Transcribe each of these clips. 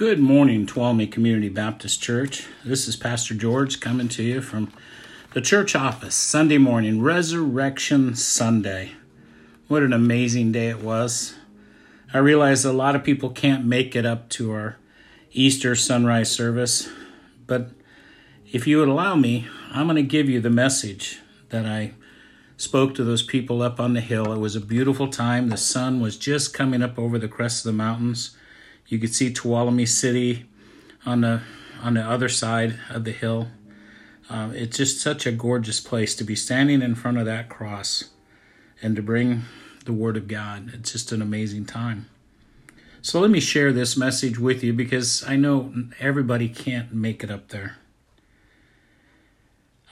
Good morning, Tuolumne Community Baptist Church. This is Pastor George coming to you from the church office Sunday morning, Resurrection Sunday. What an amazing day it was. I realize a lot of people can't make it up to our Easter sunrise service, but if you would allow me, I'm going to give you the message that I spoke to those people up on the hill. It was a beautiful time. The sun was just coming up over the crest of the mountains you could see Tuolumne City on the on the other side of the hill. Uh, it's just such a gorgeous place to be standing in front of that cross and to bring the Word of God. It's just an amazing time. So let me share this message with you because I know everybody can't make it up there.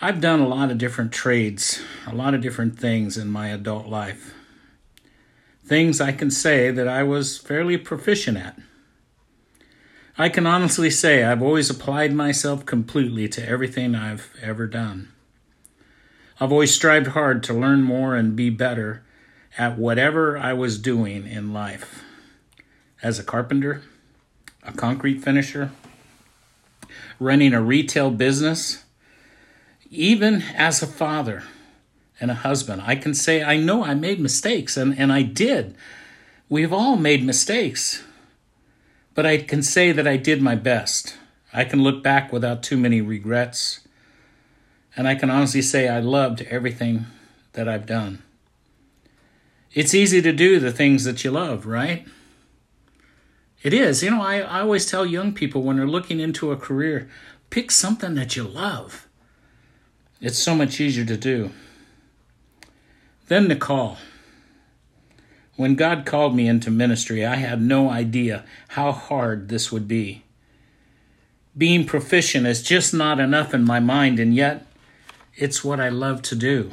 I've done a lot of different trades, a lot of different things in my adult life. Things I can say that I was fairly proficient at. I can honestly say I've always applied myself completely to everything I've ever done. I've always strived hard to learn more and be better at whatever I was doing in life. As a carpenter, a concrete finisher, running a retail business, even as a father and a husband, I can say I know I made mistakes, and, and I did. We've all made mistakes but I can say that I did my best. I can look back without too many regrets. And I can honestly say I loved everything that I've done. It's easy to do the things that you love, right? It is. You know, I, I always tell young people when they're looking into a career, pick something that you love. It's so much easier to do. Then the call. When God called me into ministry, I had no idea how hard this would be. Being proficient is just not enough in my mind, and yet it's what I love to do.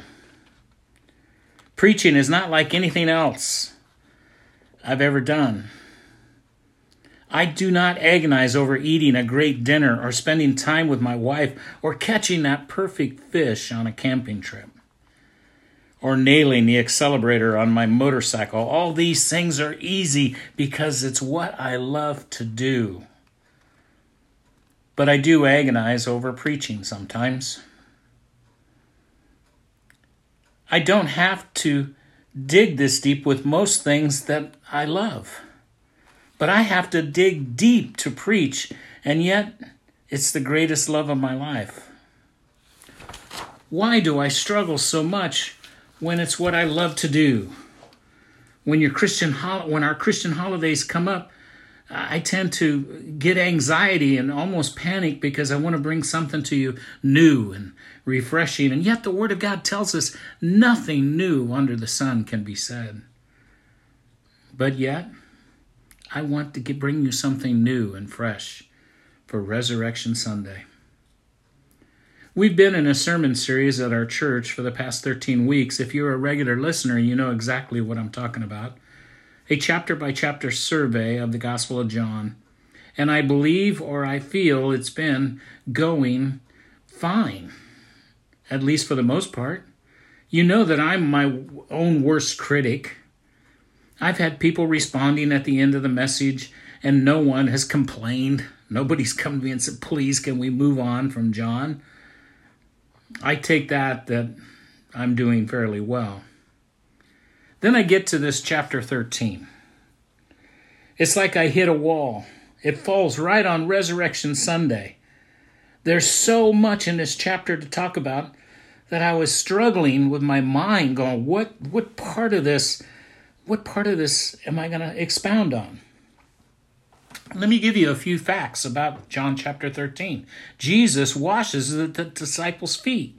Preaching is not like anything else I've ever done. I do not agonize over eating a great dinner or spending time with my wife or catching that perfect fish on a camping trip or nailing the accelerator on my motorcycle. All these things are easy because it's what I love to do. But I do agonize over preaching sometimes. I don't have to dig this deep with most things that I love. But I have to dig deep to preach, and yet it's the greatest love of my life. Why do I struggle so much when it's what I love to do. When your Christian when our Christian holidays come up, I tend to get anxiety and almost panic because I want to bring something to you new and refreshing. And yet the Word of God tells us nothing new under the sun can be said. But yet, I want to get, bring you something new and fresh for Resurrection Sunday. We've been in a sermon series at our church for the past 13 weeks. If you're a regular listener, you know exactly what I'm talking about. A chapter by chapter survey of the Gospel of John. And I believe or I feel it's been going fine, at least for the most part. You know that I'm my own worst critic. I've had people responding at the end of the message, and no one has complained. Nobody's come to me and said, Please, can we move on from John? I take that that I'm doing fairly well. Then I get to this chapter 13. It's like I hit a wall. It falls right on Resurrection Sunday. There's so much in this chapter to talk about that I was struggling with my mind going, what what part of this what part of this am I going to expound on? Let me give you a few facts about John chapter 13. Jesus washes the, the, disciples' feet.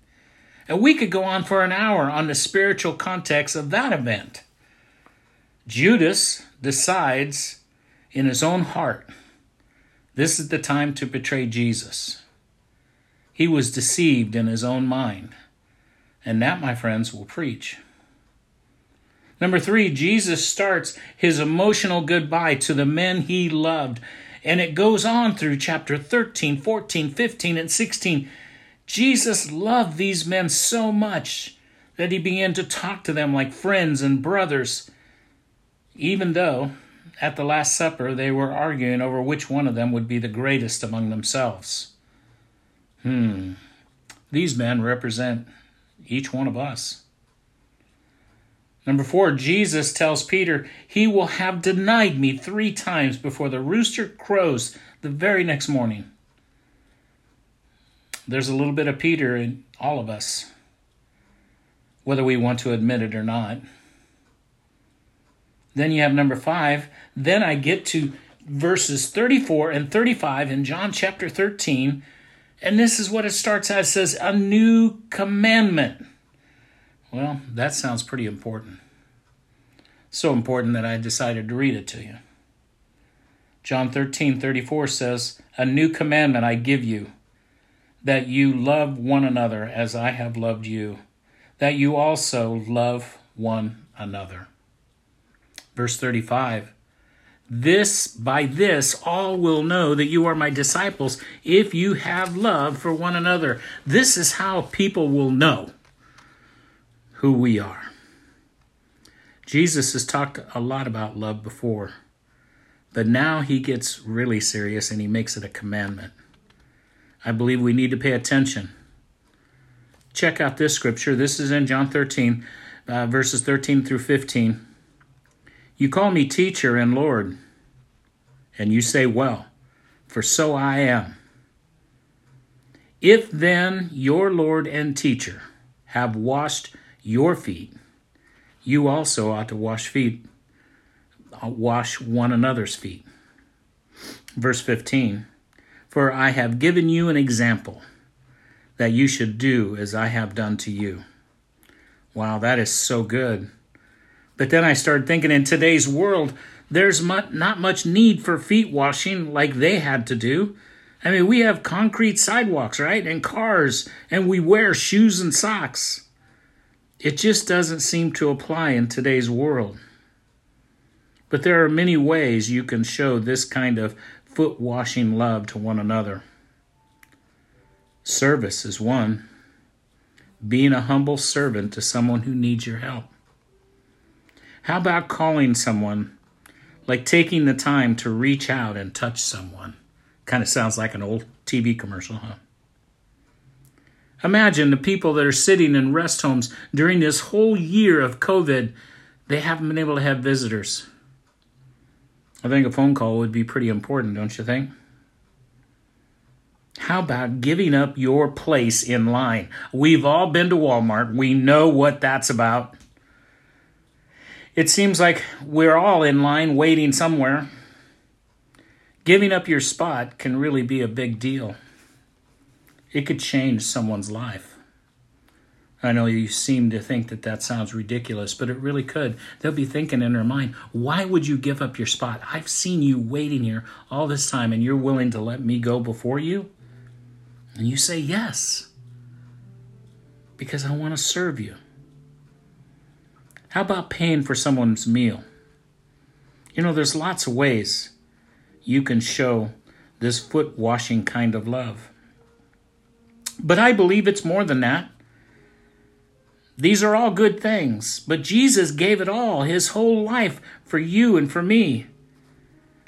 And we could go on for an hour on the spiritual context of that event. Judas decides in his own heart this is the time to betray Jesus. He was deceived in his own mind. And that, my friends, will preach. Number three, Jesus starts his emotional goodbye to the men he loved. And it goes on through chapter 13, 14, 15, and 16. Jesus loved these men so much that he began to talk to them like friends and brothers, even though at the Last Supper, they were arguing over which one of them would be the greatest among themselves. Hmm. These men represent each one of us. Number four, Jesus tells Peter, He will have denied me three times before the rooster crows the very next morning. There's a little bit of Peter in all of us, whether we want to admit it or not. Then you have number five. Then I get to verses 34 and 35 in John chapter 13. And this is what it starts out. It says, A new commandment. Well, that sounds pretty important. So important that I decided to read it to you. John 13 34 says, A new commandment I give you, that you love one another as I have loved you, that you also love one another. Verse 35 This, by this, all will know that you are my disciples if you have love for one another. This is how people will know who we are. Jesus has talked a lot about love before, but now he gets really serious and he makes it a commandment. I believe we need to pay attention. Check out this scripture. This is in John 13, uh, verses 13 through 15. You call me teacher and Lord, and you say, Well, for so I am. If then your Lord and teacher have washed your feet, you also ought to wash feet, uh, wash one another's feet. Verse 15 For I have given you an example that you should do as I have done to you. Wow, that is so good. But then I started thinking in today's world, there's not much need for feet washing like they had to do. I mean, we have concrete sidewalks, right? And cars, and we wear shoes and socks. It just doesn't seem to apply in today's world. But there are many ways you can show this kind of foot washing love to one another. Service is one. Being a humble servant to someone who needs your help. How about calling someone, like taking the time to reach out and touch someone? Kind of sounds like an old TV commercial, huh? Imagine the people that are sitting in rest homes during this whole year of COVID, they haven't been able to have visitors. I think a phone call would be pretty important, don't you think? How about giving up your place in line? We've all been to Walmart. We know what that's about. It seems like we're all in line waiting somewhere. Giving up your spot can really be a big deal. It could change someone's life. I know you seem to think that that sounds ridiculous, but it really could. They'll be thinking in their mind, why would you give up your spot? I've seen you waiting here all this time and you're willing to let me go before you? And you say, yes, because I want to serve you. How about paying for someone's meal? You know, there's lots of ways you can show this foot washing kind of love. But I believe it's more than that. These are all good things, but Jesus gave it all, his whole life, for you and for me.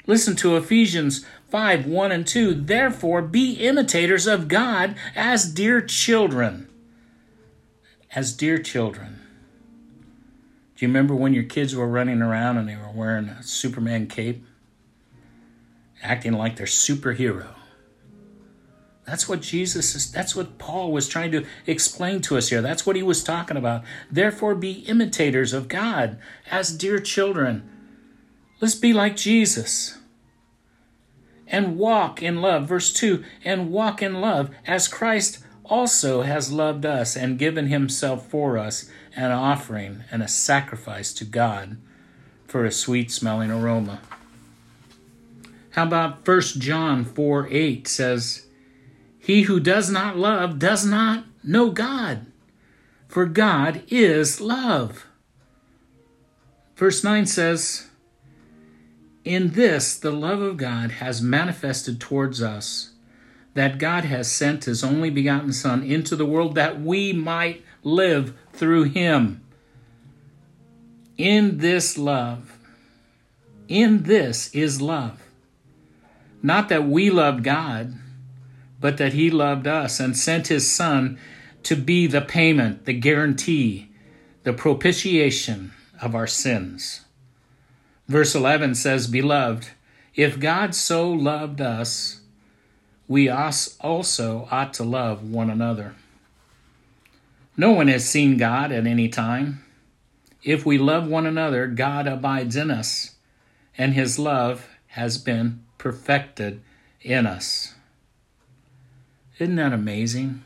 Listen to Ephesians 5 1 and 2. Therefore, be imitators of God as dear children. As dear children. Do you remember when your kids were running around and they were wearing a Superman cape? Acting like they're superhero. That's what Jesus is, that's what Paul was trying to explain to us here. That's what he was talking about. Therefore, be imitators of God as dear children. Let's be like Jesus. And walk in love. Verse 2 and walk in love as Christ also has loved us and given himself for us an offering and a sacrifice to God for a sweet smelling aroma. How about 1 John 4 8 says, He who does not love does not know God, for God is love. Verse 9 says, In this the love of God has manifested towards us, that God has sent his only begotten Son into the world that we might live through him. In this love, In this is love. Not that we love God, but that He loved us and sent His Son to be the payment, the guarantee, the propitiation of our sins. Verse 11 says, Beloved, if God so loved us, we also ought to love one another. No one has seen God at any time. If we love one another, God abides in us, and his love has been perfected in us. Isn't that amazing?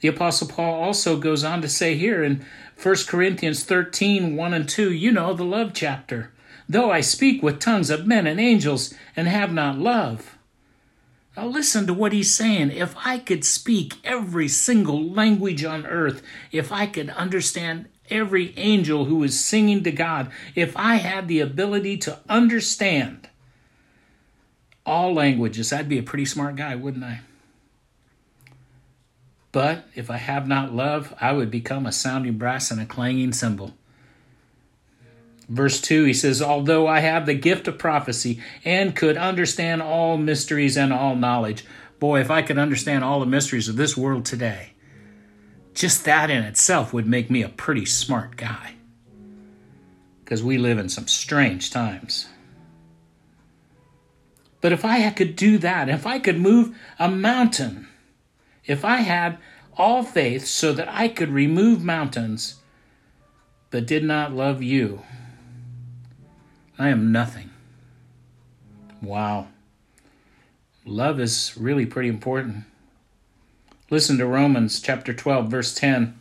The Apostle Paul also goes on to say here in 1 Corinthians 13 1 and 2, you know, the love chapter. Though I speak with tongues of men and angels and have not love. Now listen to what he's saying. If I could speak every single language on earth, if I could understand every angel who is singing to God, if I had the ability to understand all languages, I'd be a pretty smart guy, wouldn't I? But if I have not love, I would become a sounding brass and a clanging cymbal. Verse 2, he says, Although I have the gift of prophecy and could understand all mysteries and all knowledge. Boy, if I could understand all the mysteries of this world today, just that in itself would make me a pretty smart guy. Because we live in some strange times. But if I could do that, if I could move a mountain, if I had all faith so that I could remove mountains, but did not love you, I am nothing. Wow. Love is really pretty important. Listen to Romans chapter 12, verse 10.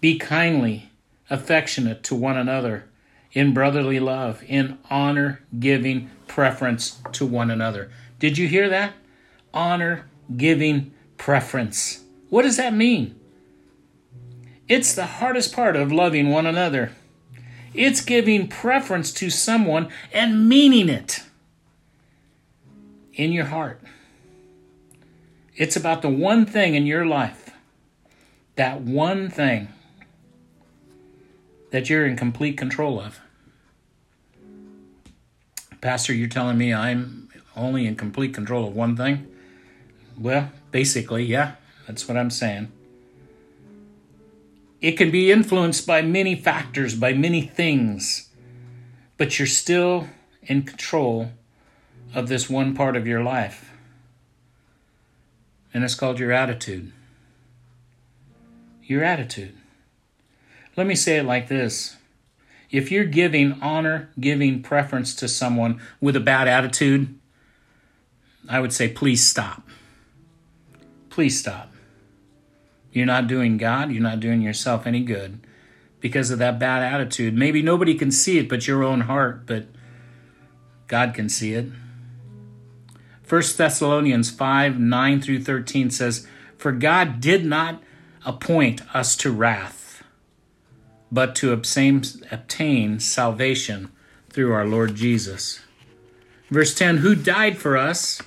Be kindly, affectionate to one another, in brotherly love, in honor giving preference to one another. Did you hear that? Honor giving preference. What does that mean? It's the hardest part of loving one another. It's giving preference to someone and meaning it in your heart. It's about the one thing in your life, that one thing that you're in complete control of. Pastor, you're telling me I'm only in complete control of one thing? Well, basically, yeah, that's what I'm saying. It can be influenced by many factors, by many things, but you're still in control of this one part of your life. And it's called your attitude. Your attitude. Let me say it like this if you're giving honor, giving preference to someone with a bad attitude, I would say, please stop. Please stop. You're not doing God, you're not doing yourself any good because of that bad attitude. Maybe nobody can see it but your own heart, but God can see it. 1 Thessalonians 5 9 through 13 says, For God did not appoint us to wrath, but to obtain, salvation through our Lord Jesus. Verse 10 Who died for us,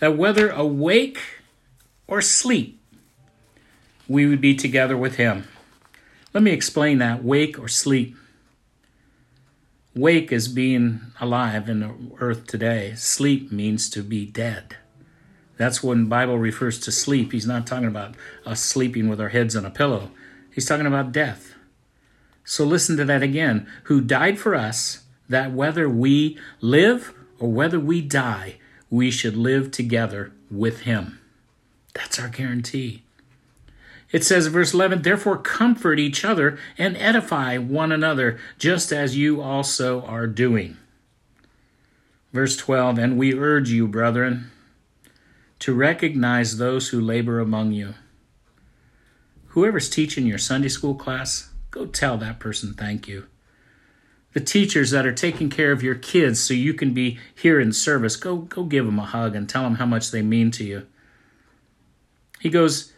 that whether awake or sleep, we would be together with him. Let me explain that wake or sleep. Wake is being alive in the earth today. Sleep means to be dead. That's when Bible refers to sleep. He's not talking about us sleeping with our heads on a pillow. He's talking about death. So listen to that again. Who died for us that whether we live or whether we die, we should live together with him. That's our guarantee. It says, verse 11, therefore comfort each other and edify one another, just as you also are doing. Verse 12, and we urge you, brethren, to recognize those who labor among you. Whoever's teaching your Sunday school class, go tell that person thank you. The teachers that are taking care of your kids so you can be here in service, go, go give them a hug and tell them how much they mean to you. He goes,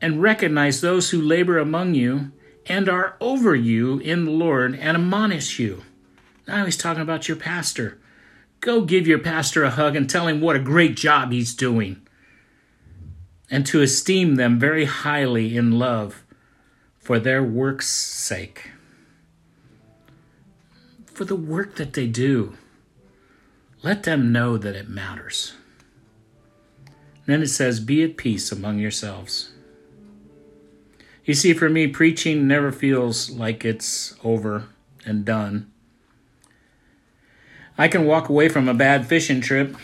and recognize those who labor among you and are over you in the Lord and admonish you. Now he's talking about your pastor. Go give your pastor a hug and tell him what a great job he's doing. And to esteem them very highly in love for their work's sake. for the work that they do. Let them know that it matters. Then it says, Be at peace among yourselves. You see, for me, preaching never feels like it's over and done. I can walk away from a bad fishing trip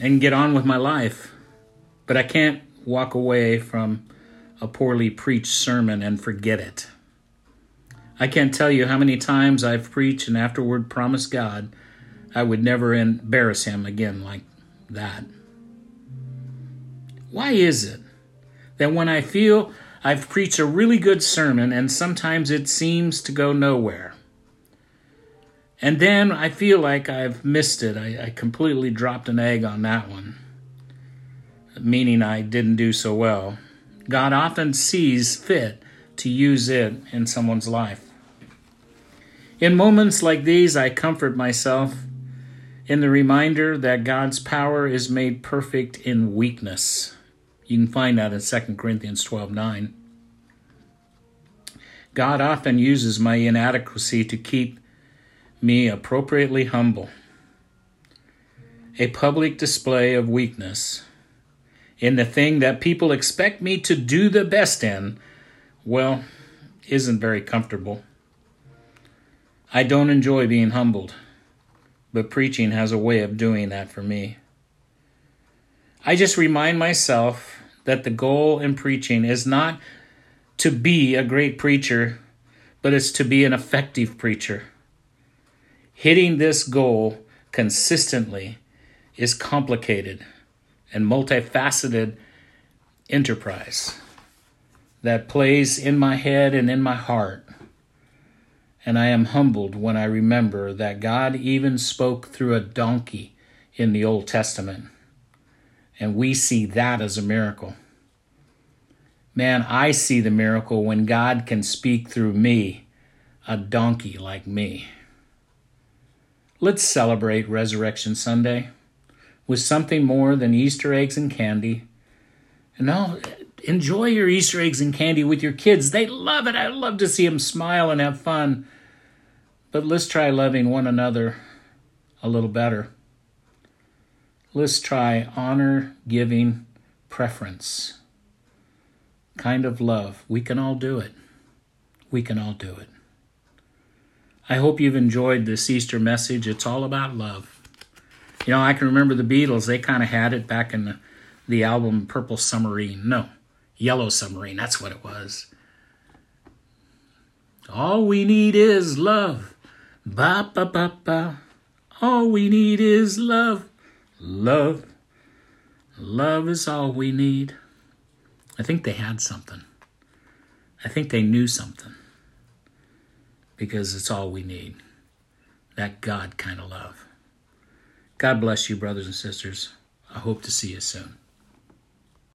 and get on with my life, but I can't walk away from a poorly preached sermon and forget it. I can't tell you how many times I've preached and afterward promised God I would never embarrass Him again like that. Why is it that when I feel I've preached a really good sermon and sometimes it seems to go nowhere, and then I feel like I've missed it, I, I completely dropped an egg on that one, meaning I didn't do so well. God often sees fit to use it in someone's life. In moments like these, I comfort myself in the reminder that God's power is made perfect in weakness. You can find that in 2 Corinthians 12 9. God often uses my inadequacy to keep me appropriately humble. A public display of weakness in the thing that people expect me to do the best in, well, isn't very comfortable. I don't enjoy being humbled, but preaching has a way of doing that for me. I just remind myself that the goal in preaching is not to be a great preacher, but it's to be an effective preacher. Hitting this goal consistently is complicated and multifaceted enterprise that plays in my head and in my heart and I am humbled when I remember that God even spoke through a donkey in the Old Testament. And we see that as a miracle. Man, I see the miracle when God can speak through me, a donkey like me. Let's celebrate Resurrection Sunday with something more than Easter eggs and candy. And now, enjoy your Easter eggs and candy with your kids. They love it. I love to see them smile and have fun. But let's try loving one another a little better. Let's try honor giving preference. Kind of love. We can all do it. We can all do it. I hope you've enjoyed this Easter message. It's all about love. You know, I can remember the Beatles, they kind of had it back in the, the album Purple Submarine. No, Yellow Submarine, that's what it was. All we need is love. Ba ba ba ba. All we need is love. Love. Love is all we need. I think they had something. I think they knew something. Because it's all we need. That God kind of love. God bless you, brothers and sisters. I hope to see you soon.